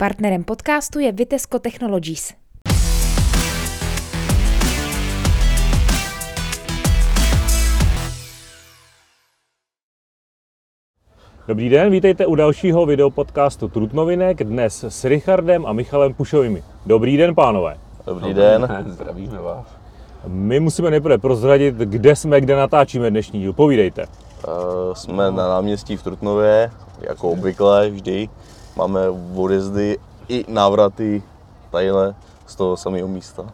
Partnerem podcastu je Vitesco Technologies. Dobrý den, vítejte u dalšího videopodcastu Trutnovinek, dnes s Richardem a Michalem Pušovými. Dobrý den, pánové. Dobrý den. Zdravíme vás. My musíme nejprve prozradit, kde jsme, kde natáčíme dnešní díl. Povídejte. Uh, jsme na náměstí v Trutnově, jako obvykle vždy. Máme odjezdy i návraty tadyhle z toho samého místa.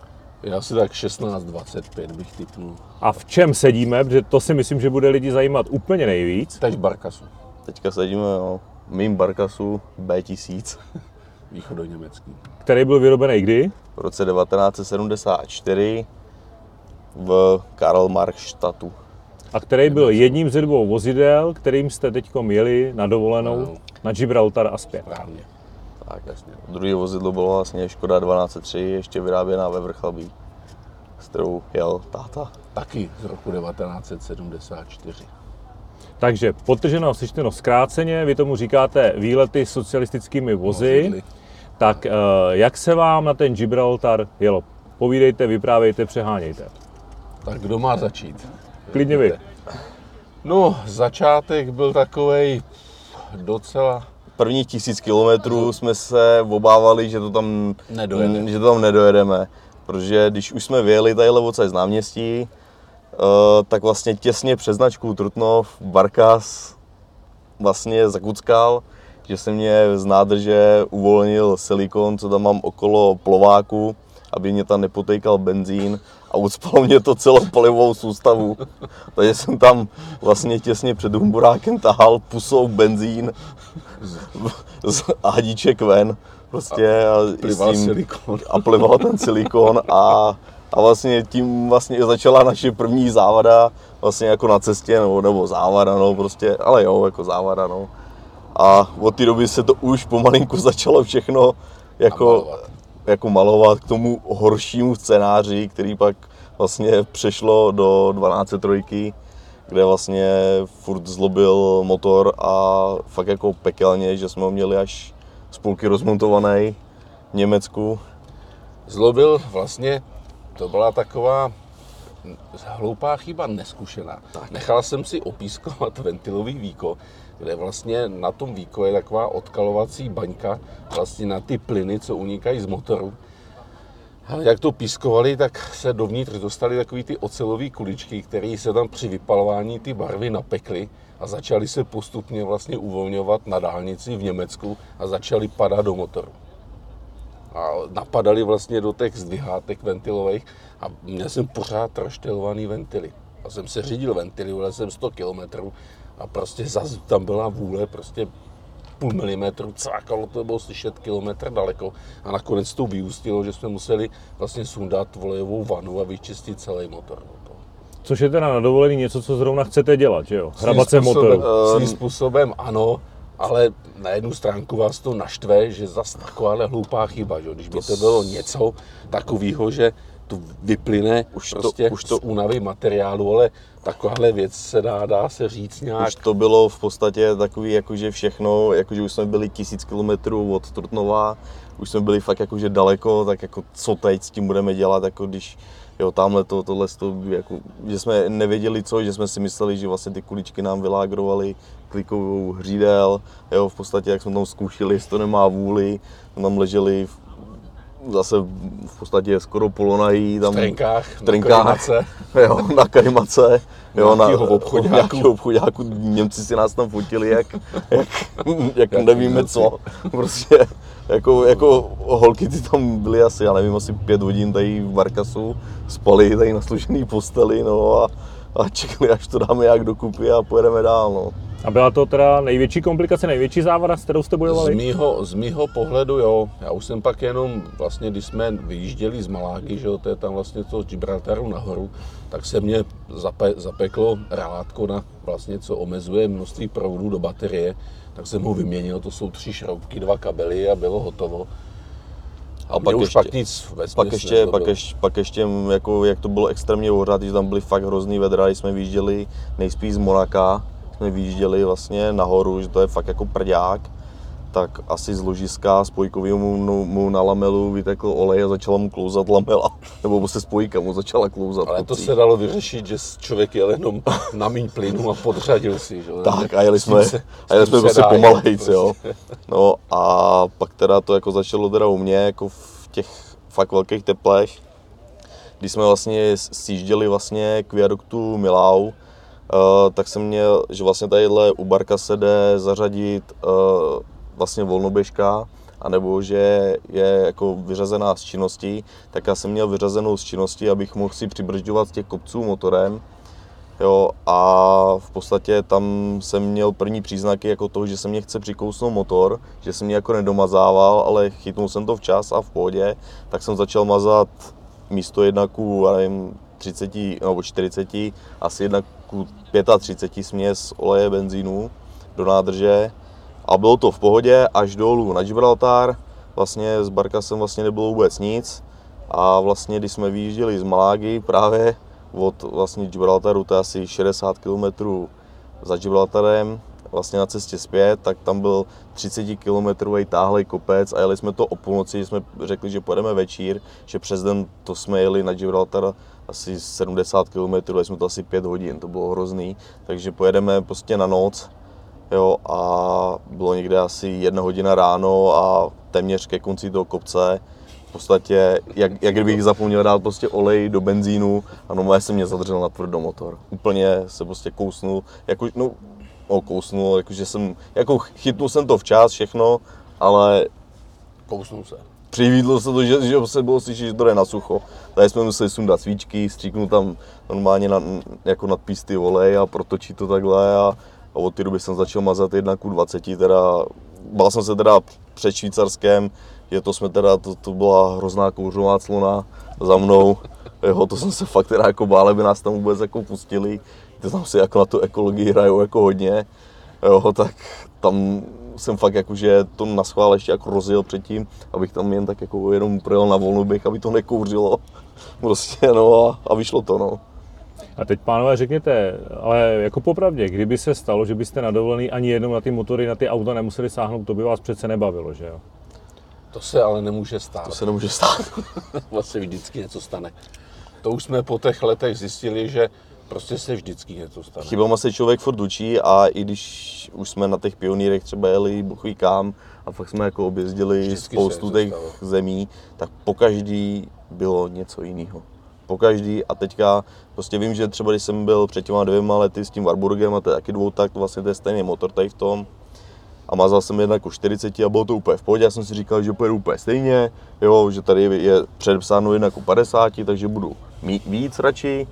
Já si tak 16-25 bych typnul. A v čem sedíme, protože to si myslím, že bude lidi zajímat úplně nejvíc. Teď v Barkasu, Teďka sedíme no, v mým Barkasu B1000 východoněmecký. který byl vyrobený kdy? v roce 1974 v Karlmarktstadtu. A který byl jedním ze dvou vozidel, kterým jste teď jeli na dovolenou Ano. na Gibraltar a zpět. Správně. Tak, jasně. Druhé vozidlo bylo vlastně Škoda 1203, ještě vyráběná ve Vrchlabí, s kterou jel táta. Taky z roku 1974. Takže potrženo, sečteno zkráceně, vy tomu říkáte výlety socialistickými vozy. Vozidly. Tak eh, jak se vám na ten Gibraltar jelo? Povídejte, vyprávějte, přehánějte. Tak kdo má začít? Klidně vy. No, začátek byl takovej docela... Prvních tisíc kilometrů jsme se obávali, že to tam Nedojede. že to tam nedojedeme. Protože když už jsme vyjeli tadyhle odsaď z náměstí, eh, tak vlastně těsně před značkou Trutnov Barkas vlastně zakuckal, že se mě z nádrže uvolnil silikon, co tam mám okolo plováku, aby mě tam nepotejkal benzín a ucpal mě to celou palivovou soustavu. Takže jsem tam vlastně těsně před humburákem tahal pusou benzín z hadíček ven. Prostě a, Plival tím- silikon. a plival ten silikon a, a vlastně tím vlastně začala naše první závada vlastně jako na cestě, nebo, nebo závada, no prostě, ale jo, jako závada, no. A od té doby se to už pomalinku začalo všechno jako. Jako malovat k tomu horšímu scénáři, který pak vlastně přešlo do 12 kde vlastně furt zlobil motor a fakt jako pekelně, že jsme ho měli až z půlky rozmontovaný v Německu. Zlobil vlastně, to byla taková hloupá chyba, neskušená. Nechal jsem si opískovat ventilový víko, kde vlastně na tom víko je taková odkalovací baňka vlastně na ty plyny, co unikají z motoru. Ale jak to pískovali, tak se dovnitř dostaly takové ty ocelové kuličky, které se tam při vypalování ty barvy napekly a začaly se postupně vlastně uvolňovat na dálnici v Německu a začaly padat do motoru a napadali vlastně do těch zdvihátek ventilových a měl jsem pořád roštelovaný ventily. A jsem se řídil ventily, jsem 100 km a prostě zas tam byla vůle, prostě půl milimetru, cvakalo to bylo slyšet kilometr daleko a nakonec to vyústilo, že jsme museli vlastně sundat volejovou vanu a vyčistit celý motor. toho. Což je teda na dovolený něco, co zrovna chcete dělat, že jo? Hrabat se motoru. způsobem- Svým způsobem ano, ale na jednu stránku vás to naštve, že zas takováhle hloupá chyba, že? jo. když by to bylo něco takového, že to vyplyne Už už to- prostě už to- únavy materiálu, ale takováhle věc se dá, dá se říct nějak. Už to bylo v podstatě takový, jakože všechno, jakože už jsme byli tisíc kilometrů od Trutnova, už jsme byli fakt jakože daleko, tak jako co teď s tím budeme dělat, jako když jo, tamhle to, tohle, to, jako, že jsme nevěděli co, že jsme si mysleli, že vlastně ty kuličky nám vylágrovaly klikovou hřídel, jo, v podstatě jak jsme tam zkoušeli, jestli to nemá vůli, tam leželi v, zase v podstatě skoro polonají, tam v trenkách, v trenkách, na jo, na kajmace, jo, na nějakýho obchoďáku. Němci si nás tam fotili, jak, jak, jak nevíme co. Prostě jako, jako holky ty tam byly asi, já nevím, asi pět hodin tady v Barkasu, spali tady na služený posteli, no a, a čekali, až to dáme jak dokupy a pojedeme dál, no. A byla to teda největší komplikace, největší závada, s kterou jste Z bojovali? mýho, z mýho pohledu jo, já už jsem pak jenom vlastně, když jsme vyjížděli z Malágy, že jo, to je tam vlastně to z Gibraltaru nahoru, tak se mě zape, zapeklo relátko na vlastně, co omezuje množství proudu do baterie, tak jsem ho vyměnil, to jsou tři šroubky, dva kabely a bylo hotovo. A, pak ještě- pak nic ve Pak ještě, pak, ještě, pak ještě, jako, jak to bylo extrémně ohřát, že tam byly fakt hrozný vedra, když jsme vyjížděli nejspíš z Monaka, jsme vyjížděli vlastně nahoru, že to je fakt jako prďák, tak asi z ložiska spojkového mu, mu, mu na lamelu vytekl olej a začala mu klouzat lamela. Nebo prostě spojka mu začala klouzat. Ale to se dalo vyřešit, že člověk jel jenom na míň plynu a podřadil si. Že? Tak a jeli jsme, se- a jeli jsme se prostě pomalejc, jo. prostě. No a pak teda to jako začalo teda u mě, jako v těch fakt velkých teplech, když jsme vlastně sjížděli vlastně k viaduktu Milau, uh, tak jsem měl, že vlastně tadyhle u Barka se jde zařadit uh, vlastně volnoběžka, anebo že je jako vyřazená z činností, tak já jsem měl vyřazenou z činností, abych mohl si přibržďovat těch kopců motorem, Jo, a v podstatě tam jsem měl první příznaky jako toho, že se mě chce přikousnout motor, že jsem mě jako nedomazával, ale chytnul jsem to včas a v pohodě, tak jsem začal mazat místo jedna ku, já nevím, 30 nebo 40, asi jedna ku 35 směs oleje benzínu do nádrže. A bylo to v pohodě až dolů na Gibraltar, vlastně z Barka jsem vlastně nebylo vůbec nic. A vlastně když jsme vyjížděli z Malágy právě od vlastně Gibraltaru, to je asi 60 km za Gibraltarem, vlastně na cestě zpět, tak tam byl 30 km táhlej kopec a jeli jsme to o půlnoci, jsme řekli, že pojedeme večír, že přes den to jsme jeli na Gibraltar asi 70 km, jsme to asi 5 hodin, to bylo hrozný, takže pojedeme prostě na noc, jo, a bylo někde asi jedna hodina ráno a téměř ke konci toho kopce v podstatě, jak, jak kdybych zapomněl dát prostě olej do benzínu a normálně se mě zadržel na tvrdo motor. Úplně se prostě kousnul, jako, no, no kousnul, jakože jsem, jako chytnul jsem to včas všechno, ale Kousnul se. Přivídlo se to, že, že se bylo slyšet, že to jde na sucho. Tady jsme museli sundat svíčky, stříknout tam normálně na, jako nad písty olej a protočit to takhle a, a od té doby jsem začal mazat 1 ku 20, teda bál jsem se teda před Švýcarskem, že to jsme teda, to, to byla hrozná kouřová clona za mnou, jo, to jsem se fakt teda jako bál, aby nás tam vůbec jako pustili, to tam si jako na tu ekologii hrajou jako hodně, jo, tak tam jsem fakt jakože to na schvál ještě jako rozjel předtím, abych tam jen tak jako jenom projel na volnoběh, aby to nekouřilo. Prostě no a, a vyšlo to no. A teď, pánové, řekněte, ale jako popravdě, kdyby se stalo, že byste na dovolený ani jednou na ty motory, na ty auta nemuseli sáhnout, to by vás přece nebavilo, že jo? To se ale nemůže stát. To se nemůže stát. vlastně vždycky něco stane. To už jsme po těch letech zjistili, že prostě se vždycky něco stane. Chybama se člověk furt učí a i když už jsme na těch pionýrech třeba jeli buchví kam a fakt jsme jako objezdili Vždycky spoustu těch stalo. zemí, tak po každý bylo něco jiného. Po každý a teďka prostě vím, že třeba když jsem byl před těma dvěma lety s tím Warburgem a to je taky dvoutakt, vlastně to je stejný motor tady v tom, a mazal jsem jednak jako 40 a bylo to úplně v pohodě. Já jsem si říkal, že pojedu úplně stejně, jo, že tady je předepsáno jednak jako 50, takže budu mít víc radši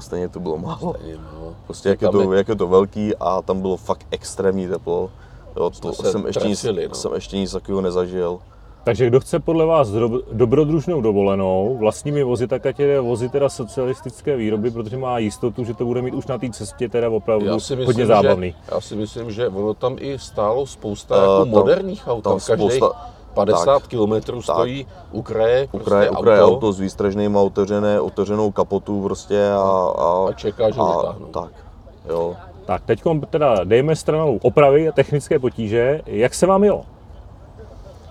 a stejně to bylo málo. Stejně, no. Prostě jak je, Tam to, jak je to velký a tam bylo fakt extrémní teplo. Jo, to se jsem ještě, nic, trefili, no. jsem ještě nic takového nezažil. Takže kdo chce podle vás dobrodružnou dovolenou vlastními vozy, tak ať jde vozy teda socialistické výroby, protože má jistotu, že to bude mít už na té cestě teda opravdu Já si myslím, hodně zábavný. Že, já si myslím, že ono tam i stálo spousta Eh, jako tam- moderních aut. tam Tam každých spousta- 50 km stojí u kraje, U kraje, prostě u kraje auto, auto s výstražným otevřené, otevřenou kapotu prostě a, a, A čeká, že a tak. Jo. Tak teď teda dejme stranou opravy a technické potíže. Jak se vám jelo?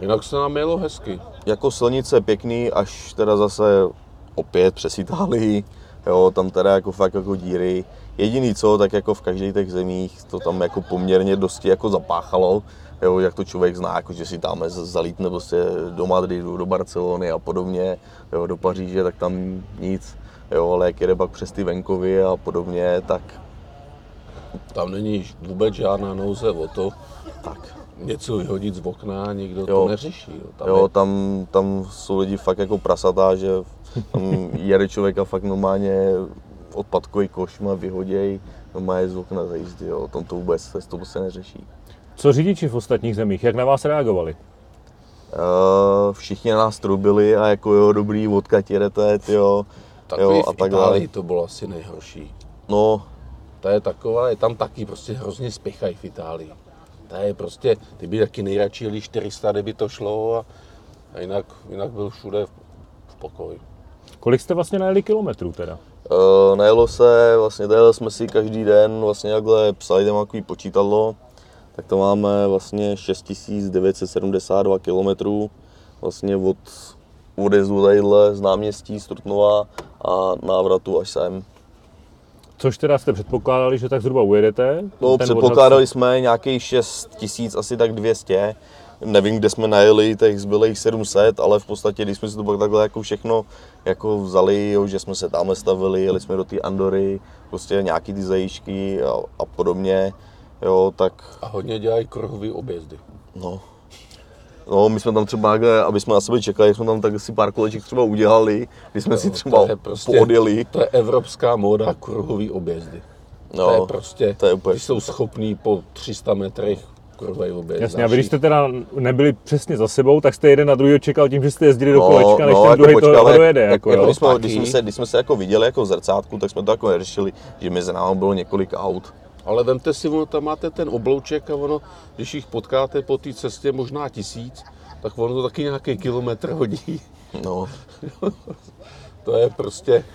Jinak se nám jelo hezky. Jako silnice pěkný, až teda zase opět přes Itálii, jo, tam teda jako fakt jako díry. Jediný co, tak jako v každých těch zemích to tam jako poměrně dosti jako zapáchalo, jo, jak to člověk zná, jako že si tam zalítne prostě do Madridu, do Barcelony a podobně, jo, do Paříže, tak tam nic, jo, ale jak jede pak přes ty venkovy a podobně, tak, Tam není vůbec žádná nouze o to, tak. Něco vyhodit z okna, nikdo Jo. to neřeší. Jo. Tam Jo, je, tam, tam jsou lidi fakt jako prasatá, že tam jede člověka fakt normálně odpadkový koš má vyhoděj, normálně z okna za jízdy, jo, tam to vůbec se to se neřeší. Co řidiči v ostatních zemích, jak na vás reagovali? Uh, všichni na nás trubili a jako jo, dobrý, odkud jedete, jo, takový jo, v a tak Itálii dále. to bylo asi nejhorší. No, Ta je taková, je tam taky prostě hrozně spěchají v Itálii. Ta je prostě, ty by taky nejradši jeli 400, kdyby to šlo a, a jinak, jinak byl všude v, v pokoji. Kolik jste vlastně najeli kilometrů teda? Uh, najelo se, vlastně najeli jsme si každý den, vlastně takhle psali tam takový počítadlo, tak to máme vlastně 6972 km vlastně od odjezdu tadyhle z náměstí z Trutnova a návratu až sem. Což teda jste předpokládali, že tak zhruba ujedete? No, předpokládali odhad- jsme nějakých 6 tisíc, asi tak 200. Nevím, kde jsme najeli těch zbylých 700, ale v podstatě, když jsme si to pak takhle jako všechno jako vzali, jo, že jsme se tam stavili, jeli jsme do té Andory, prostě nějaký ty zajíčky a, a podobně, jo, tak A hodně dělají kruhové objezdy. no. No, my jsme tam třeba, takhle, aby jsme na sebe čekali, jsme tam tak si pár koleček třeba udělali, když jsme si třeba to prostě- poodjeli. To je evropská móda kruhový objezdy. No, to je prostě, to je úplně když jsou schopní po 300 metrech kruhový objezd. Jasně, a vy když jste teda nebyli přesně za sebou, tak jste jeden na druhý čekal tím, že jste jezdili do No, kolečka, než no, ten jako druhý počkej, to ale dojede. Jako, jako, jo. když, jsme, když, jsme se, když jsme se jako viděli jako v zrcátku, tak jsme to jako neřešili, že mezi námi bylo několik aut. Ale vemte si, ono tam máte ten oblouček a ono, když jich potkáte po té cestě možná tisíc, tak ono to taky nějaký kilometr hodí. No, To je prostě,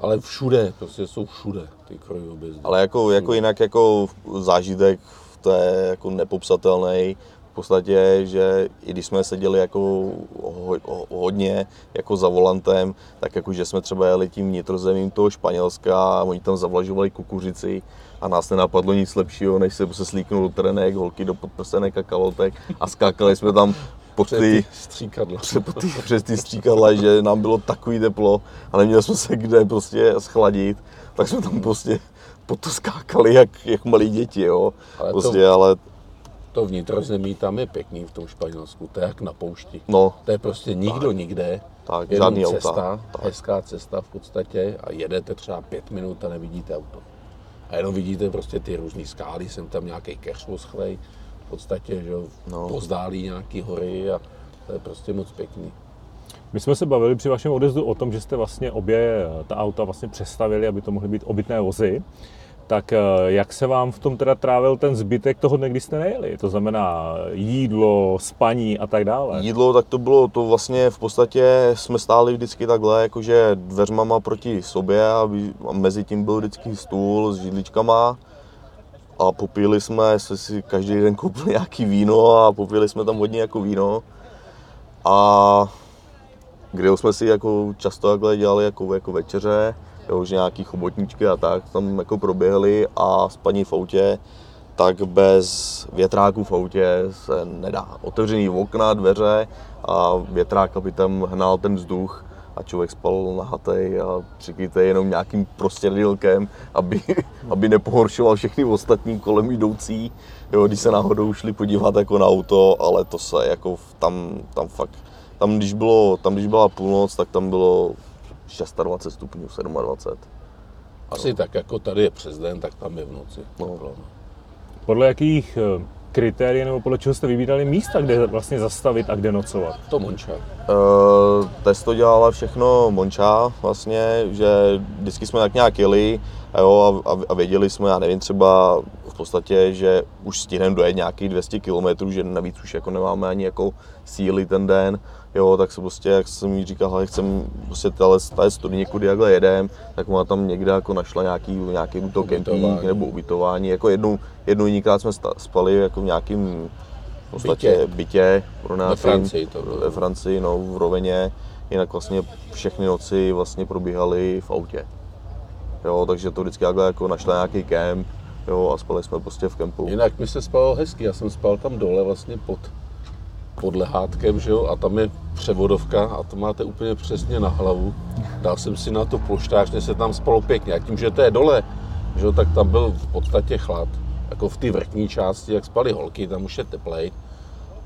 ale všude, prostě jsou všude ty kruhové objezdy. ale jako, jako jinak jako zážitek, to je jako nepopsatelný. V podstatě, že i když jsme seděli jako ho, ho, hodně jako za volantem, tak jako, že jsme třeba jeli tím vnitrozemím toho Španělska a oni tam zavlažovali kukuřici a nás nenapadlo nic lepšího, než se se slíknout do trenek, holky do podprsenek a kalhotek a skákali jsme tam pod Před ty, ty stříkadla. přes ty, přes ty stříkadla, že nám bylo takový teplo a neměli jsme se kde prostě schladit, tak jsme tam prostě pod to skákali jak, jak malí děti, jo. Ale to- prostě, ale To vnitrozemí tam je pěkný v tom Španělsku, to je jak na poušti. no, To je prostě nikdo nikde, Tak, jenom žádný auta. cesta, Tak. hezká cesta v podstatě a jedete třeba pět minut a nevidíte auto. A jenom vidíte prostě ty různé skály, jsem tam nějaký keř oschlej, v podstatě, že jo, No. pozdálí nějaký hory a to je prostě moc pěkný. My jsme se bavili při vašem odjezdu o tom, že jste vlastně obě ta auta vlastně přestavili, aby to mohly být obytné vozy. Tak eh, jak se vám v tom teda trávil ten zbytek toho dne, kdy jste nejeli? To znamená jídlo, spaní a tak dále. jídlo, tak to bylo, to vlastně v podstatě jsme stáli vždycky takhle, jakože dveřmama proti sobě a, mezi tím byl vždycky stůl s židličkama a popili jsme, se si každý den koupili nějaký víno a popili jsme tam hodně jako víno a kde jsme si jako často takhle dělali jako, jako večeře, jo, že nějaký chobotničky a tak tam jako proběhly a spaní v autě, tak bez větráku v autě se nedá. Otevřený okna, dveře a větrák, aby tam hnal ten vzduch a člověk spal nahatej a přikrytej jenom nějakým prostěradilkem, aby, aby nepohoršoval všechny ostatní kolem jdoucí, jo, když se náhodou šli podívat jako na auto, ale to se jako tam, tam fakt, tam když, bylo, tam když byla půlnoc, tak tam bylo 26 stupňů, 27. Asi tak, jako tady je přes den, tak tam je v noci. No. No. Podle jakých eh, kritérií nebo podle čeho jste vybírali místa, kde vlastně zastavit a kde nocovat? To Monča. Uh, test to dělala všechno Monča vlastně, že vždycky jsme tak nějak jeli a, jo, a, a věděli jsme, já nevím, třeba v podstatě, že už stihneme dojet nějakých 200 km, že navíc už jako nemáme ani jako síly ten den, jo, tak se prostě, jak jsem jí říkal, hele, chcem prostě tahle, tahle studii kudy jakhle jedem, tak ona tam někde jako našla nějaký, nějaký to Ubytování. nebo ubytování, jako jednou, jednou jiníkrát jsme spali jako v nějakým v podstatě Bytě. bytě, pro nás Ve Francii to bylo. ve Francii, no, v rovině, jinak vlastně všechny noci vlastně probíhaly v autě. Jo, takže to vždycky jako našla nějaký kemp, jo, a spali jsme prostě v kempu. Jinak mi se spalo hezky, já jsem spal tam dole vlastně pod, pod lehátkem, že jo, a tam je převodovka a to máte úplně přesně na hlavu. Dal jsem si na to polštář, se tam spalo pěkně a tím, že to je dole, že jo, tak tam byl v podstatě chlad. Jako v té vrchní části, jak spali holky, tam už je teplej.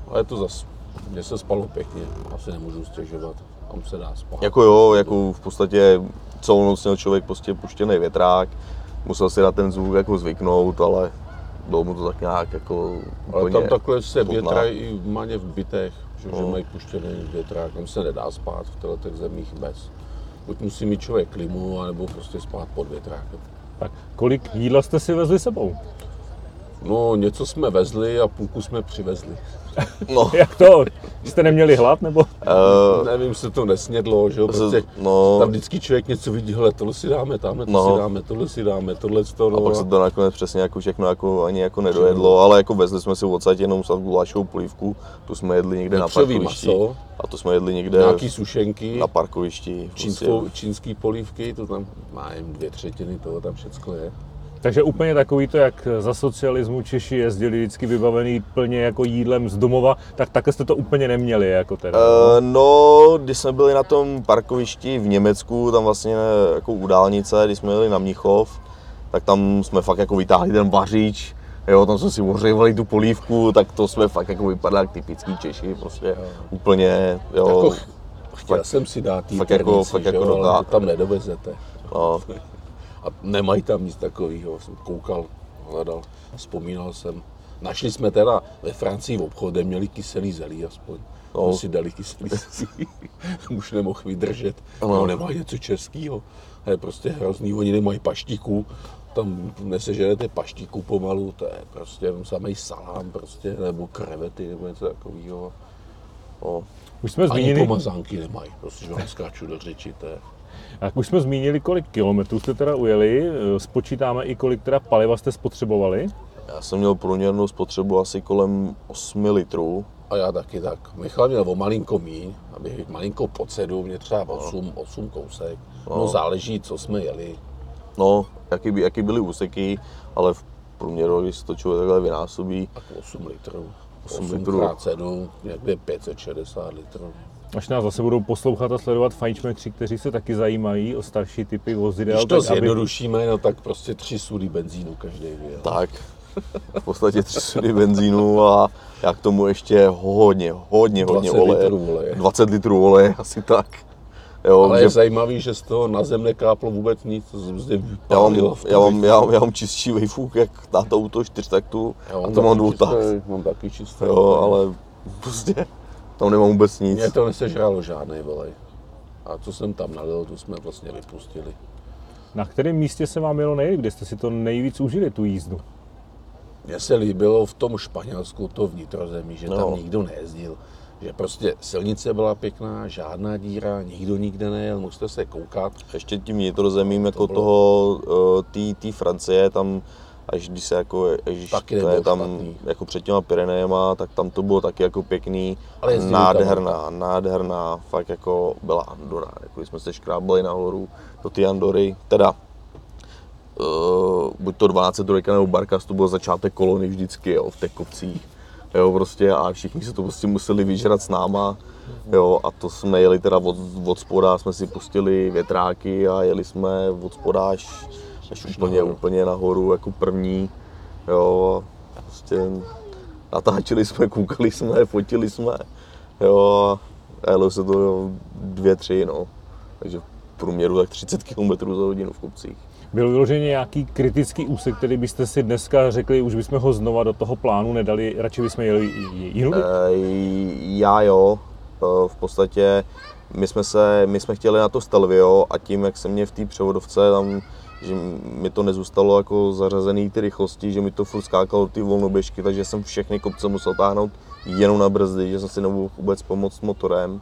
Ale to zas, mně se spalo pěkně, asi nemůžu stěžovat, tam se dá spát. Jako jo, jako v podstatě celou noc měl člověk prostě puštěný větrák, musel si na ten zvuk jako zvyknout, ale bylo mu to tak nějak jako Ale tam takhle se větrají i v maně v bytech, že, že No. mají puštěný větrák, tam se nedá spát v těchto zemích bez. Buď musí mít člověk klimu, anebo prostě spát pod větrákem. Tak kolik jídla jste si vezli sebou? No, něco jsme vezli a půlku jsme přivezli. No, Jak to? Jste neměli hlad, nebo? uh, Nevím, se to nesnědlo, že jo, prostě no. tam vždycky člověk něco vidí, hele, tohle si dáme, tamhle to No. si dáme, tohle si dáme, tohle to, a no, pak se to nakonec přesně jako všechno jako ani jako nedojedlo, ale jako vezli jsme si odsaď jenom sa gulášovou polívku, tu jsme jedli někde na parkovišti. maso. A to jsme jedli někde nějaký sušenky, na parkovišti. čínskou, Prostě. čínský polívky, to tam má jen dvě třetiny toho, tam všecko je. Takže úplně takový to, jak za socialismu Češi jezdili vždycky vybavený plně jako jídlem z domova, tak takhle jste to úplně neměli, jako teda. Eh, no, když jsme byli na tom parkovišti v Německu, tam vlastně jako u dálnice, když jsme jeli na Mnichov, tak tam jsme fakt jako vytáhli ten vařič, jo, tam jsme si ohřívali tu polívku, tak to jsme fakt jako vypadali jak typický Češi, prostě úplně, jo. Jako ch- chtěl fakt- jsem si dát fakt jako- jíternici, fakt že jako jo, ale to tam nedovezete. no, A nemají tam nic takového, jsem koukal, hledal, vzpomínal jsem. Našli jsme teda ve Francii v obchodě, měli kyselý zelí aspoň. No. Si dali kyselý zelí, už nemohl vydržet. Ano. No, nemají něco českého. To je prostě hrozný, oni nemají paštiku, tam neseženete paštiku pomalu, to je prostě jenom samý salám prostě, nebo krevety, nebo něco takového. no. Už jsme Ani zmínili, pomazánky nemají, prostě, že vám skáču do řeči, to je. Jak už jsme zmínili, kolik kilometrů jste teda ujeli, eh, spočítáme i kolik teda paliva jste spotřebovali. Já jsem měl průměrnou spotřebu asi kolem 8 litrů, A já taky tak. Michal měl o malinko míň, aby malinko pod sedm, mě třeba 8, 8 kousek. No. záleží, co jsme jeli. no, jaký, by, jaký byly úseky, ale v průměru, když si to člověk takhle vynásobí, Tak 8 litrů. 8 8 litrů. krát 7, někde 560 litrů. Až nás zase budou poslouchat a sledovat fajnšmekři, kteří se taky zajímají o starší typy vozidel. Když to tak aby- zjednodušíme, no tak prostě tři sudy benzínu každý vyjel. tak v podstatě tři sudy benzínu a já k tomu ještě hodně, hodně, hodně 20 oleje. litrů oleje. 20 litrů oleje, asi tak. Jo, Ale že je zajímavý, že z toho na zem nekáplo vůbec nic, to prostě já, mám, já, mám, já, mám, já mám čistší vejfuk, jak táta auto čtyřtaktu Já a mám to mám taky dvoutah. čisté- Mám taky čisté. Jo, ale prostě tam nemám vůbec nic. Mě to nesežralo žádný volej. A co jsem tam nalil, to jsme vlastně vypustili. Na kterém místě se vám jelo nejlíp, kde jste si to nejvíc užili, tu jízdu? Mně se líbilo v tom Španělsku to vnitrozemí, že No. tam nikdo nejezdil. Že prostě silnice byla pěkná, žádná díra, nikdo nikde nejel, musíte se koukat. Ještě tím vnitrozemím jako bylo- toho, eh, té Francie, tam až když se jako, až Taky to je tam špatný. jako před těma Pyrenejema, tak tam to bylo taky jako pěkný, Ale jezdili tam nádherná, nádherná, fakt jako byla Andora, jako když jsme se škrábali nahoru do té Andory, teda uh, buď to 12 trojka nebo Barkas, to byl začátek kolony vždycky, jo, v těch kopcích. Jo, prostě a všichni se to prostě museli vyžrat s náma, jo, a to jsme jeli teda od, od spoda, jsme si pustili větráky a jeli jsme od spoda až, až úplně, nahoru. úplně nahoru jako první, jo, a prostě natáčeli jsme, koukali jsme, fotili jsme, jo, a jelo se to jo, dvě, tři, no, takže v průměru tak 30 km za hodinu v kopcích. Byl vyloženě nějaký kritický úsek, který byste si dneska řekli, už bychom ho znova do toho plánu nedali, radši bychom jeli jinou? Eh, Já jo, Eh, v podstatě my jsme, se, my jsme chtěli na to Stelvio a tím, jak se mě v té převodovce tam, že mi to nezůstalo jako zařazený ty rychlosti, že mi to furt skákalo ty volnoběžky, takže jsem všechny kopce musel táhnout jenom na brzdy, že jsem si nemohl vůbec pomoct motorem.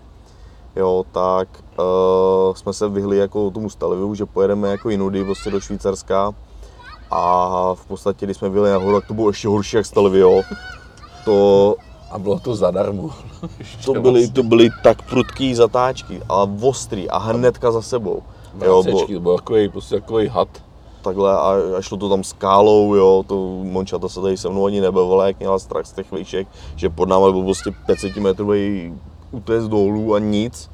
Jo, tak uh, jsme se vyhli jako tomu Stelviu, že pojedeme jako jinudy prostě do Švýcarska a v podstatě, když jsme byli nahoru, tak to bylo ještě horší jak Stelvio. To, A bylo to zadarmo. to byly, to byly tak prudký zatáčky, ale ostrý a hnedka za sebou. Jo, bo, to byl takový, prostě takový had. takhle a, a šlo to tam skálou, jo, to Mončata se tady se mnou ani nebavila, jak měla strach z těch výšek, že pod náma byl prostě 500 metrový útes dolů a nic.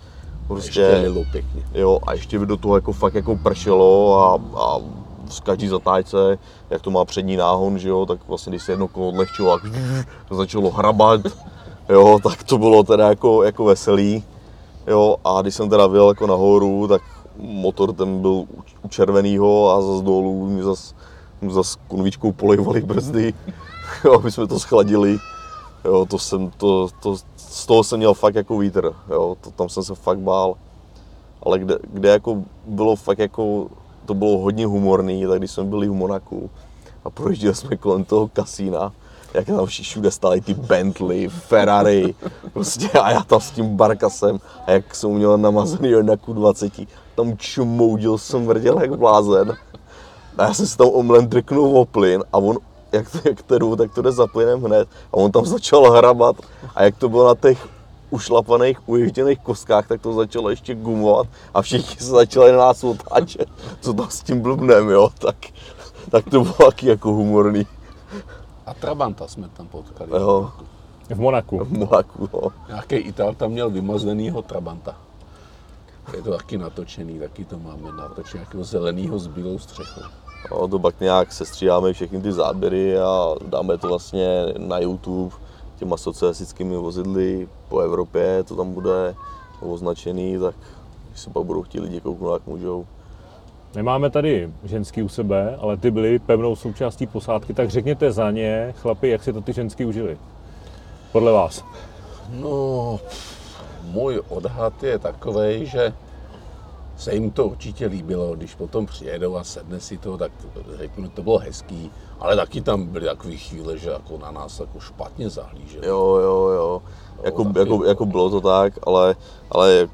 Prostě, Ještě lilo pěkně. jo, a ještě by do toho jako fakt jako pršelo a, a z každý zatáčce, jak to má přední náhon, že jo, tak vlastně když se jedno kolo odlehčilo, to začalo hrabat, jo, tak to bylo teda jako, jako veselý, jo, a když jsem teda vyjel jako nahoru, tak motor ten byl u, červenýho a zase dolů mi zas, zas konvičkou polejvali brzdy, jo, aby jsme to schladili, jo, to jsem, to, to, z toho jsem měl fakt jako vítr, jo, to, tam jsem se fakt bál. Ale kde, kde jako bylo fakt jako, to bylo hodně humorný, tak když jsme byli v Monaku, a projížděli jsme kolem toho kasína, jak tam všude stály ty Bentley, Ferrari, prostě a já tam s tím barkasem a jak jsem měl namazaný na Q20, tam čmoudil smrděl jak blázen. A já jsem si tam omlem drknul o plyn a on, jak to, jak to jdu, tak to jde za plynem hned a on tam začal hrabat a jak to bylo na těch ušlapaných, uježděných koskách, tak to začalo ještě gumovat a všichni se začali na nás otáčet, co tam s tím blbnem, jo, tak, tak to bylo taky jako humorný, A Trabanta jsme tam potkali. jo, V Monaku. v Monaku, jo. Nějaký Ital tam měl vymazenýho Trabanta. Je to taky natočený, taky to máme natočený, nějakého zeleného s bílou střechou. No, to pak nějak sestříháme všechny ty záběry a dáme to vlastně na YouTube těma socialistickými vozidly po Evropě, to tam bude označený, tak když se pak budou chtít lidi kouknout, jak můžou. Nemáme tady ženský u sebe, ale ty byly pevnou součástí posádky, tak řekněte za ně, chlapi, jak si to ty ženský užili. Podle vás. No, můj odhad je takový, že se jim to určitě líbilo, když potom přijedou a sedne si to, tak řeknu, to bylo hezký, ale taky tam byly takové chvíle, že jako na nás jako špatně zahlíželi. Jo, jo, jo. Jako, taky, jako, jo. jako bylo to tak, ale, ale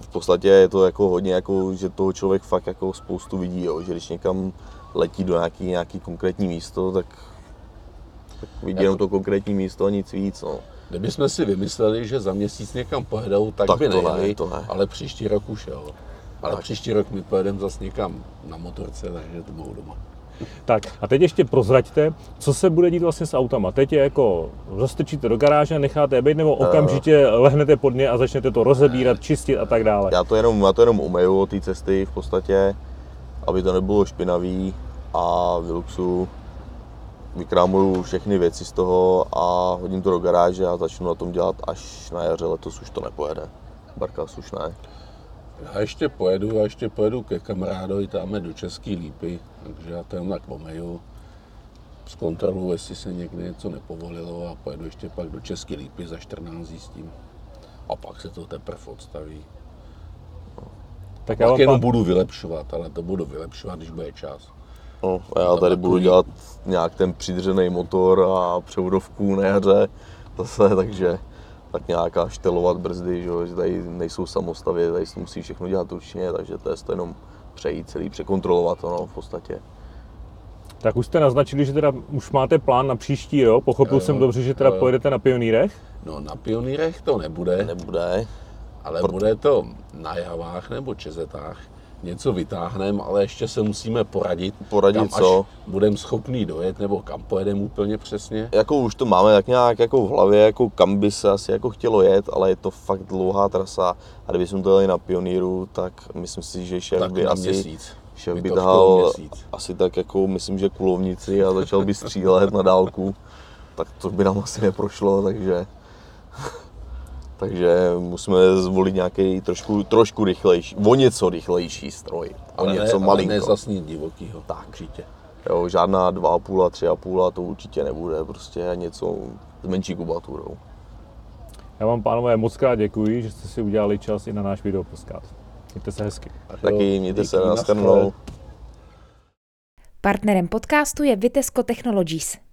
v podstatě je to jako hodně, jako, že toho člověk fakt jako spoustu vidí, jo. že když někam letí do nějaký, nějaký konkrétní místo, tak, tak vidí jenom to konkrétní místo a nic víc. No. Kdybychom si vymysleli, že za měsíc někam pojedou, tak, Tak by to ne, nejeli, to ne. ale příští rok už jo. Ale Tak. příští rok my pojedeme zase někam na motorce, takže to budou doma. Tak a teď ještě prozraďte, co se bude dít vlastně s autama. Teď je jako zastrčíte do garáže, necháte je být, nebo okamžitě lehnete pod ně a začnete to rozebírat, čistit a tak dále. Já to jenom, já to jenom umeju od té cesty v podstatě, aby to nebylo špinavý a vyluxu vykrámuju všechny věci z toho a hodím to do garáže a začnu na tom dělat až na jaře, letos už to nepojede. Barkas už ne. Já ještě pojedu, já ještě pojedu ke kamarádovi, tam do České lípy, takže já to jen tak pomeju. Zkontroluji, jestli se někde něco nepovolilo a pojedu ještě pak do České lípy za 14 dní s tím. A pak se to teprve odstaví. Tak já Pak jenom pán, budu vylepšovat, ale to budu vylepšovat, když bude čas. No, a já tady budu dělat nějak ten přidřený motor a převodovku na jaře zase, takže tak nějaká štelovat brzdy, že, jo, že tady nejsou samostavě, tady si musí všechno dělat ručně, takže to je to jenom přejít celý, překontrolovat to no, v podstatě. tak už jste naznačili, že teda už máte plán na příští rok. Pochopil Jo, jsem dobře, že teda jo. pojedete na pionýrech. No na pionýrech to nebude, Nebude. ale Proto- bude to na javách nebo čezetách. Něco vytáhneme, ale ještě se musíme poradit, Poradit kam co? až budeme schopný dojet, nebo kam pojedeme úplně přesně. Jako už to máme tak nějak jako v hlavě, jako kam by se asi jako chtělo jet, ale je to fakt dlouhá trasa a kdybychom to jeli na pioníru, tak myslím si, že Tak by asi měsíc. šéf By měsíc. asi tak jako, myslím, že kulovnici a začal by střílet na dálku, tak to by nám asi neprošlo, takže takže musíme zvolit nějaký trošku, trošku rychlejší, o něco rychlejší stroj, o Ale něco ne, malinko. Ale ne zas nic divokýho. Tak. Určitě. Jo, žádná 2,5, 3,5 to určitě nebude, prostě něco s menší kubaturou. Já vám, pánové, moc krát děkuji, že jste si udělali čas i na náš video podcast. Mějte se hezky. Tak jo, Taky mějte se díky, na nashledanou. shledanou. Partnerem podcastu je Vitesco Technologies.